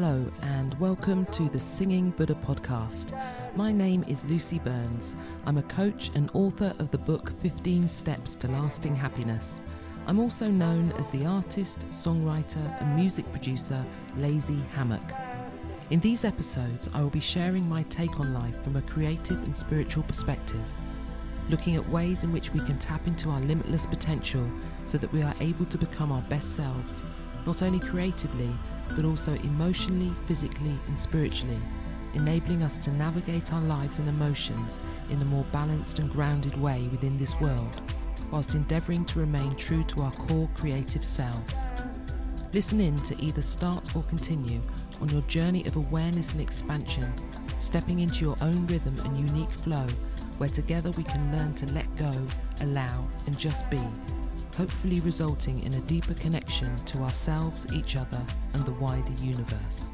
Hello, and welcome to the Singing Buddha podcast. My name is Lucie Burns. I'm a coach and author of the book 15 Steps to Lasting Happiness. I'm also known as the artist, songwriter, and music producer Lazy Hammock. In these episodes, I will be sharing my take on life from a creative and spiritual perspective, looking at ways in which we can tap into our limitless potential so that we are able to become our best selves, not only creatively, but also emotionally, physically, and spiritually, enabling us to navigate our lives and emotions in a more balanced and grounded way within this world, whilst endeavouring to remain true to our core creative selves. Listen in to either start or continue on your journey of awareness and expansion, stepping into your own rhythm and unique flow, where together we can learn to let go, allow, and just be hopefully resulting in a deeper connection to ourselves, each other, and the wider universe.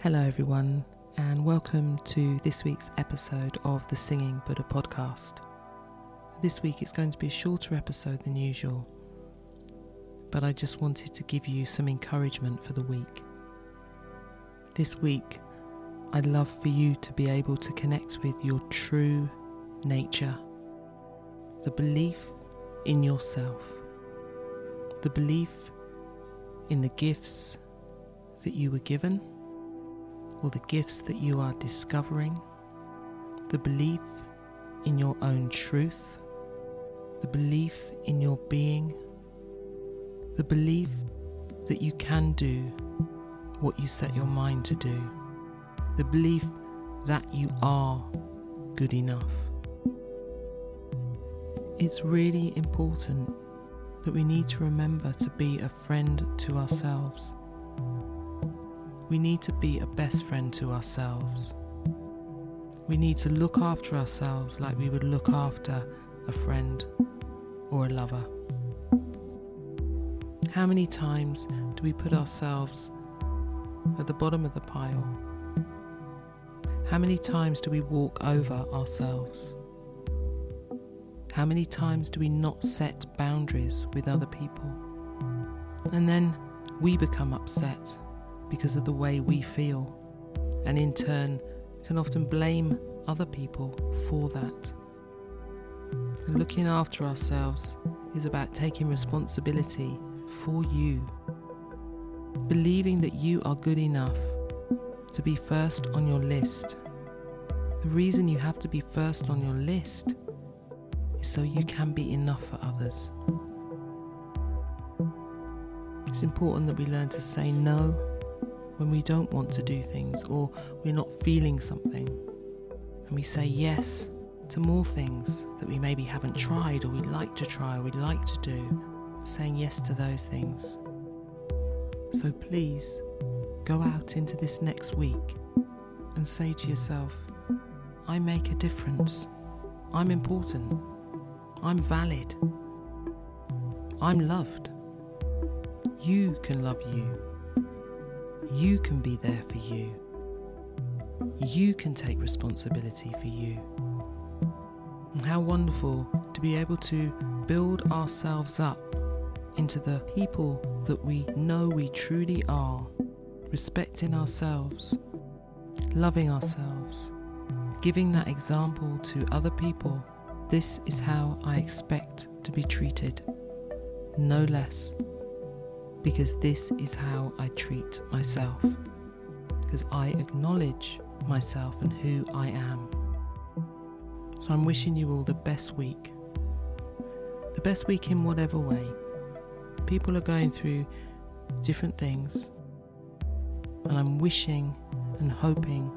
Hello, everyone, and welcome to this week's episode of the Singing Buddha podcast. This week it's going to be a shorter episode than usual but I just wanted to give you some encouragement for the week. This week, I'd love for you to be able to connect with your true nature, the belief in yourself, the belief in the gifts that you were given or the gifts that you are discovering, the belief in your own truth, the belief in your being the belief that you can do what you set your mind to do, the belief that you are good enough. It's really important that we need to remember to be a friend to ourselves. We need to be a best friend to ourselves. We need to look after ourselves like we would look after a friend or a lover. How many times do we put ourselves at the bottom of the pile? How many times do we walk over ourselves? How many times do we not set boundaries with other people? And then we become upset because of the way we feel, and in turn can often blame other people for that. Looking after ourselves is about taking responsibility for you. Believing that you are good enough to be first on your list. The reason you have to be first on your list is so you can be enough for others. It's important that we learn to say no when we don't want to do things or we're not feeling something. And we say yes to more things that we maybe haven't tried or we'd like to try or we'd like to do saying yes to those things. So please go out into this next week and say to yourself, I make a difference. I'm important. I'm valid. I'm loved. You can love you. You can be there for you. You can take responsibility for you. And how wonderful to be able to build ourselves up into the people that we know we truly are, respecting ourselves, loving ourselves, giving that example to other people. This is how I expect to be treated, no less, because this is how I treat myself, because I acknowledge myself and who I am. So I'm wishing you all the best week. The best week in whatever way people are going through different things. And I'm wishing and hoping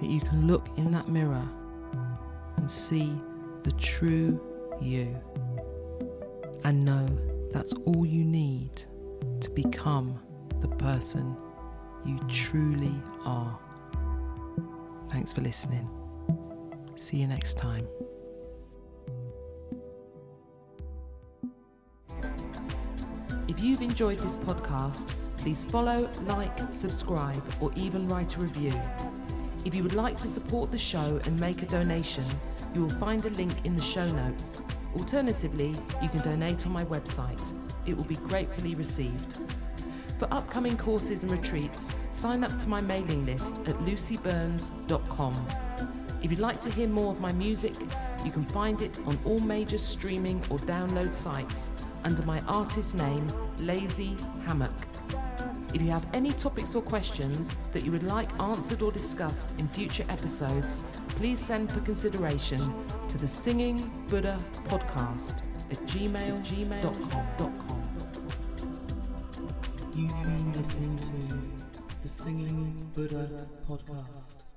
that you can look in that mirror and see the true you and know that's all you need to become the person you truly are. Thanks for listening. See you next time. If you've enjoyed this podcast, please follow, like, subscribe, or even write a review. If you would like to support the show and make a donation, you will find a link in the show notes. Alternatively, you can donate on my website. It will be gratefully received. For upcoming courses and retreats, sign up to my mailing list at lucieburns.com. If you'd like to hear more of my music, you can find it on all major streaming or download sites under my artist name, Lazy Hammock. If you have any topics or questions that you would like answered or discussed in future episodes, please send for consideration to the Singing Buddha podcast at gmail, gmail.com. You've been listening to the Singing Buddha podcast.